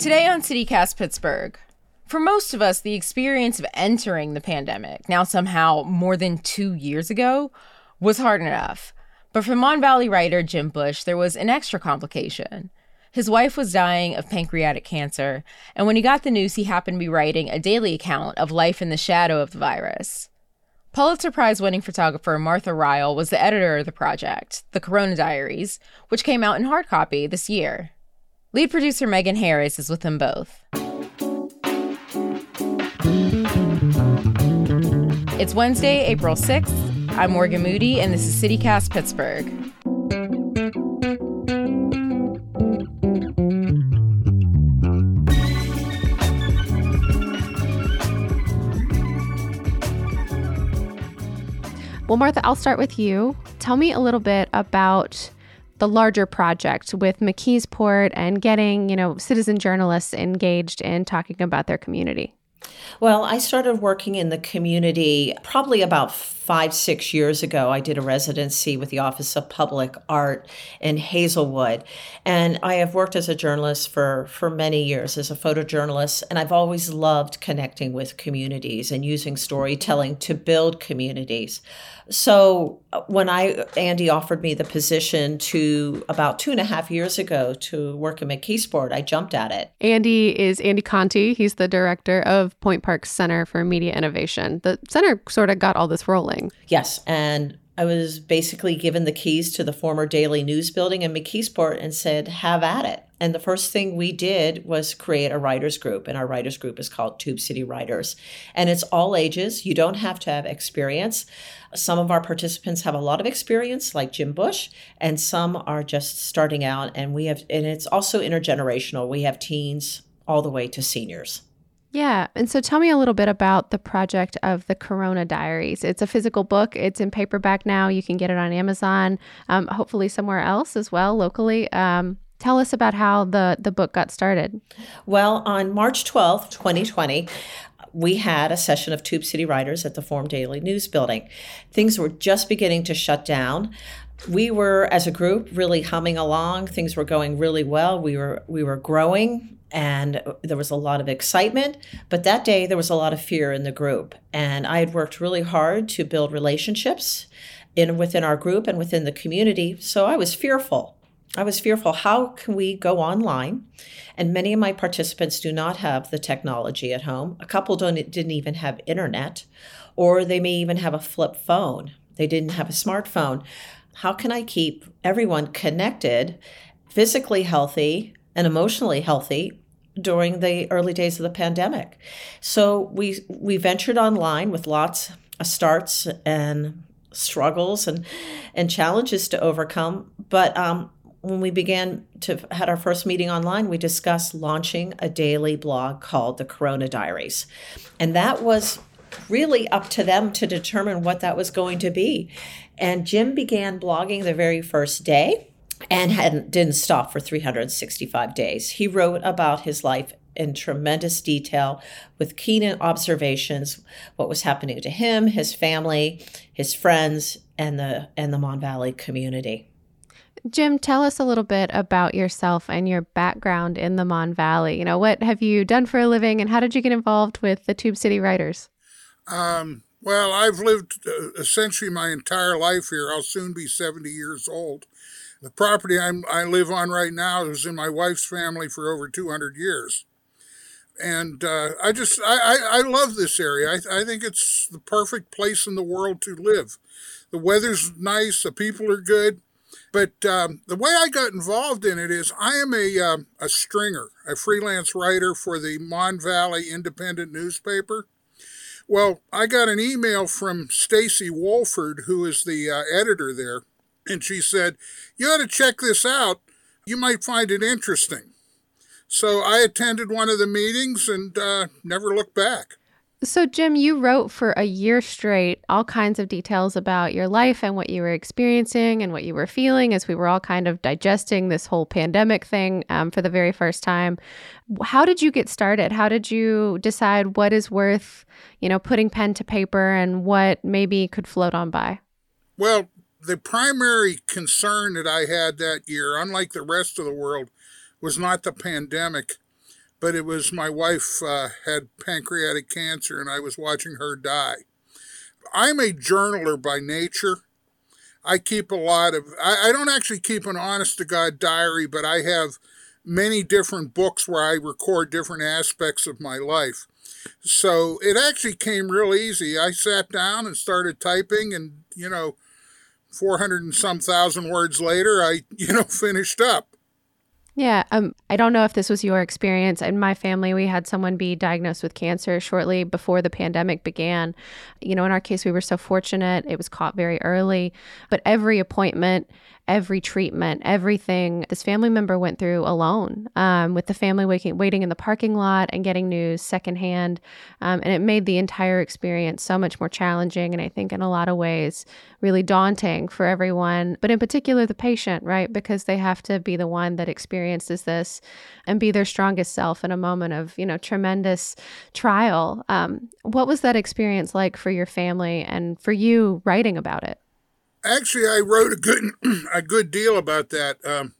Today on CityCast Pittsburgh, for most of us, the experience of entering the pandemic, now somehow more than two years ago, was hard enough. But for Mon Valley writer Jim Busch, there was an extra complication. His wife was dying of pancreatic cancer, and when he got the news, he happened to be writing a daily account of life in the shadow of the virus. Pulitzer Prize winning photographer Martha Rial was the editor of the project, The Corona Diaries, which came out in hard copy this year. Lead producer Megan Harris is with them both. It's Wednesday, April 6th. I'm Morgan Moody, and this is CityCast Pittsburgh. Well, Martha, I'll start with you. Tell me a little bit about the larger project with McKeesport and getting, you know, citizen journalists engaged in talking about their community? Well, I started working in the community probably about five, six years ago, I did a residency with the Office of Public Art in Hazelwood. And I have worked as a journalist for, for many years as a photojournalist. And I've always loved connecting with communities and using storytelling to build communities. So uh, when I Andy offered me the position to about two and a half years ago to work in McKeesport, I jumped at it. Andy is Andy Conte. He's the director of Point Park Center for Media Innovation. The center sort of got all this rolling. Yes. And I was basically given the keys to the former Daily News building in McKeesport and said, have at it. And the first thing we did was create a writers group, and our writers group is called Tube City Writers. And it's all ages. You don't have to have experience. Some of our participants have a lot of experience, like Jim Busch, and some are just starting out. And we have, and it's also intergenerational. We have teens all the way to seniors. Yeah. And so tell me a little bit about the project of the Corona Diaries. It's a physical book, it's in paperback now. You can get it on Amazon, um, hopefully somewhere else as well, locally. Um, tell us about how the, the book got started. Well, on March 12th, 2020, we had a session of Tube City Writers at the Forum Daily News building. Things were just beginning to shut down we were as a group really humming along. Things were going really well. We were we were growing and there was a lot of excitement. But that day there was a lot of fear in the group. And i had worked really hard to build relationships in within our group and within the community. So i was fearful. I was fearful how can we go online? And many of my participants do not have the technology at home. A couple don't didn't even have internet or they may even have a flip phone. They didn't have a smartphone how can i keep everyone connected physically healthy and emotionally healthy during the early days of the pandemic. So we we ventured online with lots of starts and struggles and and challenges to overcome. But um, when we began to had our first meeting online, we discussed launching a daily blog called the Corona Diaries, and that was really up to them to determine what that was going to be. And Jim began blogging the very first day and hadn't, didn't stop for 365 days. He wrote about his life in tremendous detail with keen observations what was happening to him, his family, his friends, and the and the Mon Valley community. Jim, tell us a little bit about yourself and your background in the Mon Valley. You know, what have you done for a living and how did you get involved with the Tube City Writers? Um, well, I've lived uh, essentially my entire life here. I'll soon be 70 years old. The property I'm, I live on right now was in my wife's family for over 200 years. And uh, I just, I, I, I, love this area. I, I think it's the perfect place in the world to live. The weather's nice, the people are good. But um, the way I got involved in it is I am a, um, a stringer, a freelance writer for the Mon Valley Independent newspaper. Well, I got an email from Stacy Wolford, who is the uh, editor there, and she said, You ought to check this out. You might find it interesting. So I attended one of the meetings and uh, never looked back. So, Jim, you wrote for a year straight all kinds of details about your life and what you were experiencing and what you were feeling as we were all kind of digesting this whole pandemic thing um, for the very first time. How did you get started? How did you decide what is worth, you know, putting pen to paper and what maybe could float on by? Well, the primary concern that I had that year, unlike the rest of the world, was not the pandemic, but it was my wife uh, had pancreatic cancer and I was watching her die. I'm a journaler by nature. I keep a lot of, I, I don't actually keep an honest to God diary, but I have many different books where I record different aspects of my life. So it actually came real easy. I sat down and started typing, and, you know, 400 and some thousand words later, I, you know, finished up. Yeah, um, I don't know if this was your experience. In my family, we had someone be diagnosed with cancer shortly before the pandemic began. You know, in our case, we were so fortunate; it was caught very early. But every appointment, every treatment, everything this family member went through alone, um, with the family waiting, waiting in the parking lot and getting news secondhand. Um, and it made the entire experience so much more challenging. And I think in a lot of ways, really daunting for everyone, but in particular the patient, right? Because they have to be the one that experiences this and be their strongest self in a moment of, you know, tremendous trial. Um, what was that experience like for your family and for you writing about it? Actually, I wrote a good a good deal about that. Um,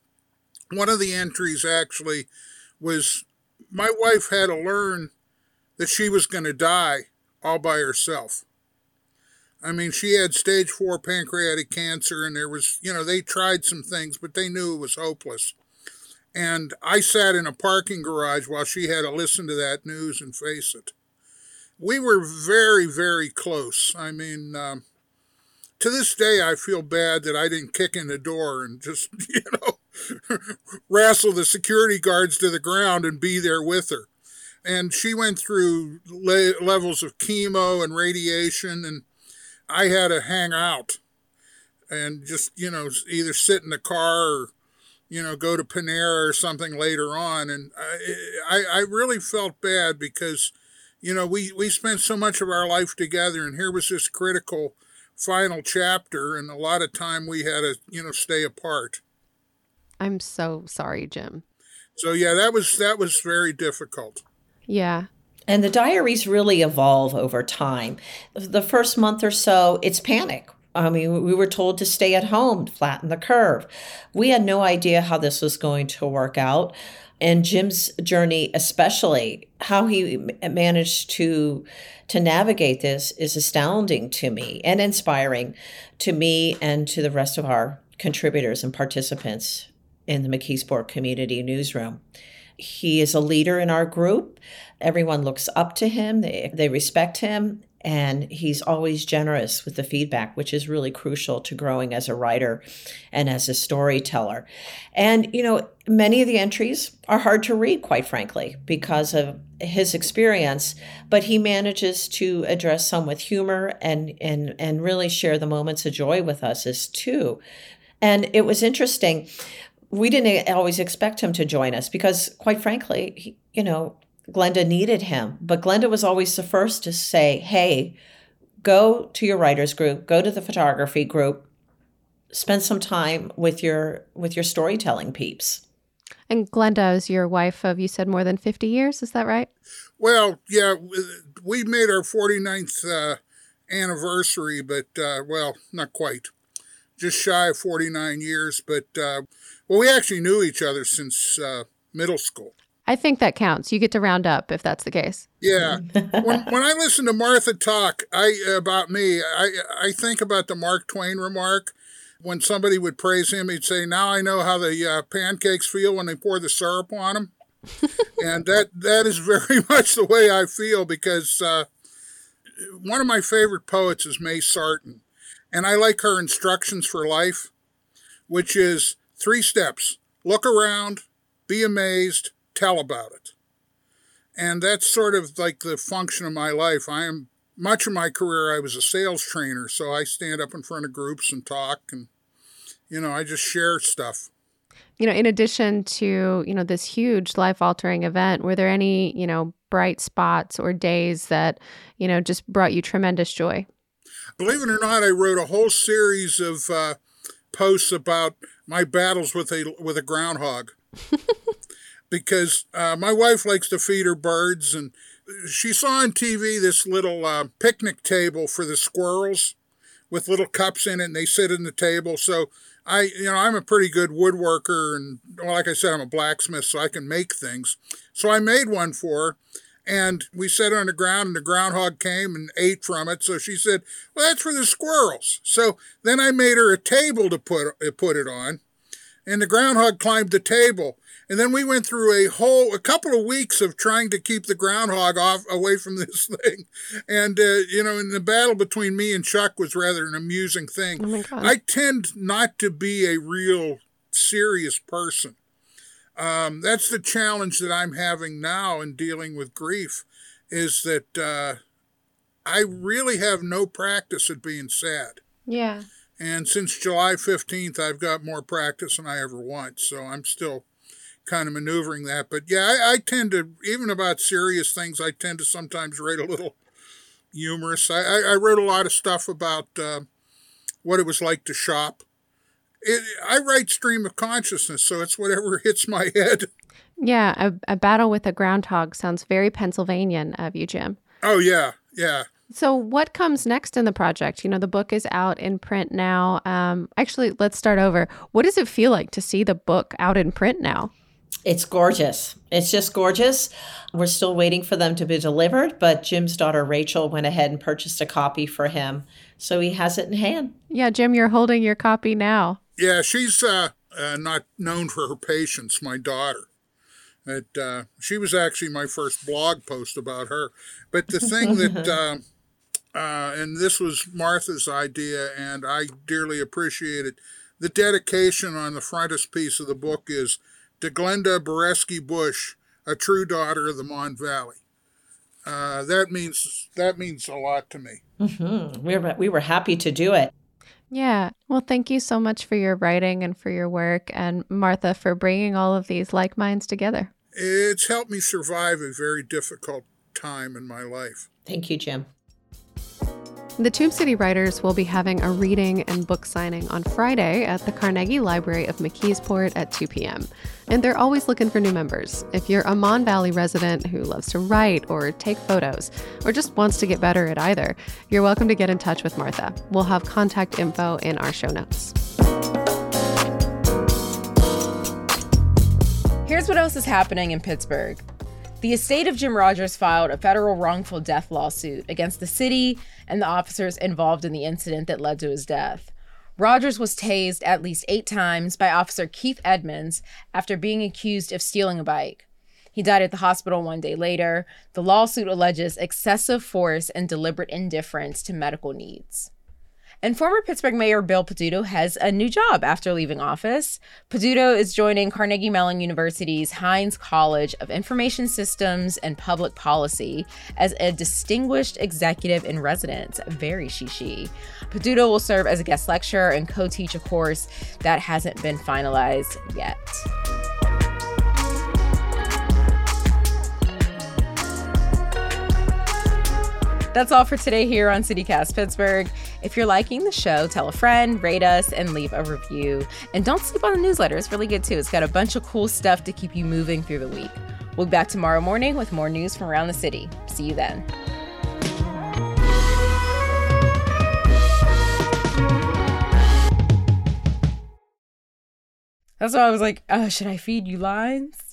one of the entries actually was my wife had to learn that she was going to die all by herself. I mean, she had stage four pancreatic cancer, and there was, you know, they tried some things, but they knew it was hopeless. And I sat in a parking garage while she had to listen to that news and face it. We were very, very close. I mean, um, to this day, I feel bad that I didn't kick in the door and just, you know, wrestle the security guards to the ground and be there with her. And she went through le- levels of chemo and radiation, and I had to hang out and just, you know, either sit in the car or, you know, go to Panera or something later on. And I, I, I really felt bad because, you know, we, we spent so much of our life together, and here was this critical final chapter, and a lot of time we had to, you know, stay apart. I'm so sorry, Jim. So yeah, that was that was very difficult. Yeah. And the diaries really evolve over time. The first month or so, it's panic. I mean, we were told to stay at home, flatten the curve. We had no idea how this was going to work out. And Jim's journey, especially how he managed to to navigate this, is astounding to me and inspiring to me and to the rest of our contributors and participants in the McKeesport Community Newsroom. He is a leader in our group. Everyone looks up to him, they, they respect him, and he's always generous with the feedback, which is really crucial to growing as a writer and as a storyteller. And, you know, many of the entries are hard to read, quite frankly, because of his experience, but he manages to address some with humor and, and, and really share the moments of joy with us as too. And it was interesting. We didn't always expect him to join us because, quite frankly, he, you know, Glenda needed him, but Glenda was always the first to say, hey, go to your writers group, go to the photography group, spend some time with your with your storytelling peeps. And Glenda is your wife of you said more than 50 years, is that right? Well, yeah, we made our 49th uh, anniversary, but uh, well, not quite. Just shy of 49 years, but uh, well, we actually knew each other since uh, middle school. I think that counts. You get to round up if that's the case. Yeah. when, when I listen to Martha talk, I about me, I I think about the Mark Twain remark. When somebody would praise him, he'd say, "Now I know how the uh, pancakes feel when they pour the syrup on them," and that that is very much the way I feel because uh, one of my favorite poets is May Sarton, and I like her instructions for life, which is three steps: look around, be amazed, tell about it. And that's sort of like the function of my life. I am much of my career I was a sales trainer, so I stand up in front of groups and talk and you know, I just share stuff. You know, in addition to, you know, this huge life altering event, were there any, you know, bright spots or days that, you know, just brought you tremendous joy? Believe it or not, I wrote a whole series of uh, posts about my battles with a with a groundhog. because uh, my wife likes to feed her birds, and she saw on TV this little uh, picnic table for the squirrels with little cups in it, and they sit in the table. So I, you know, I'm a pretty good woodworker, and well, like I said, I'm a blacksmith, so I can make things. So I made one for her, and we set it on the ground, and the groundhog came and ate from it. So she said, "Well, that's for the squirrels." So then I made her a table to put put it on, and the groundhog climbed the table. And then we went through a whole, a couple of weeks of trying to keep the groundhog off, away from this thing. And, uh, you know, in the battle between me and Chuck was rather an amusing thing. Oh. I tend not to be a real serious person. Um, that's the challenge that I'm having now in dealing with grief is that uh, I really have no practice at being sad. Yeah. And since July 15th, I've got more practice than I ever want. So I'm still kind of maneuvering that. But yeah, I, I, tend to, even about serious things, I tend to sometimes write a little humorous. I, I, I wrote a lot of stuff about uh, what it was like to shop. It, I write stream of consciousness, so it's whatever hits my head. Yeah, a, a battle with a groundhog sounds very Pennsylvanian of you, Jim. Oh, yeah, yeah. So, what comes next in the project? You know, the book is out in print now. Um, actually, let's start over. What does it feel like to see the book out in print now? It's gorgeous. It's just gorgeous. We're still waiting for them to be delivered, but Jim's daughter Rachel went ahead and purchased a copy for him. So he has it in hand. Yeah, Jim, you're holding your copy now. Yeah, she's uh, uh, not known for her patience, my daughter. It, uh, she was actually my first blog post about her. But the thing that, uh, uh, and this was Martha's idea, and I dearly appreciate it. The dedication on the frontispiece of the book is to Glenda Boreski Busch, a true daughter of the Mon Valley. Uh, that means that means a lot to me. Mm-hmm. We were we were happy to do it. Yeah. Well, thank you so much for your writing and for your work, and Martha for bringing all of these like minds together. It's helped me survive a very difficult time in my life. Thank you, Jim. The Tube City Writers will be having a reading and book signing on Friday at the Carnegie Library of McKeesport at 2 p.m. And they're always looking for new members. If you're a Mon Valley resident who loves to write or take photos, or just wants to get better at either, you're welcome to get in touch with Martha. We'll have contact info in our show notes. Here's what else is happening in Pittsburgh. The estate of Jim Rogers filed a federal wrongful death lawsuit against the city and the officers involved in the incident that led to his death. Rogers was tased at least eight times by Officer Keith Edmonds after being accused of stealing a bike. He died at the hospital one day later. The lawsuit alleges excessive force and deliberate indifference to medical needs. And former Pittsburgh Mayor Bill Peduto has a new job after leaving office. Peduto is joining Carnegie Mellon University's Heinz College of Information Systems and Public Policy as a distinguished executive in residence. Very shishi. Peduto will serve as a guest lecturer and co teach a course that hasn't been finalized yet. That's all for today here on CityCast Pittsburgh. If you're liking the show, tell a friend, rate us, and leave a review. And don't sleep on the newsletter, it's really good too. It's got a bunch of cool stuff to keep you moving through the week. We'll be back tomorrow morning with more news from around the city. See you then. That's why I was like, oh, should I feed you lines?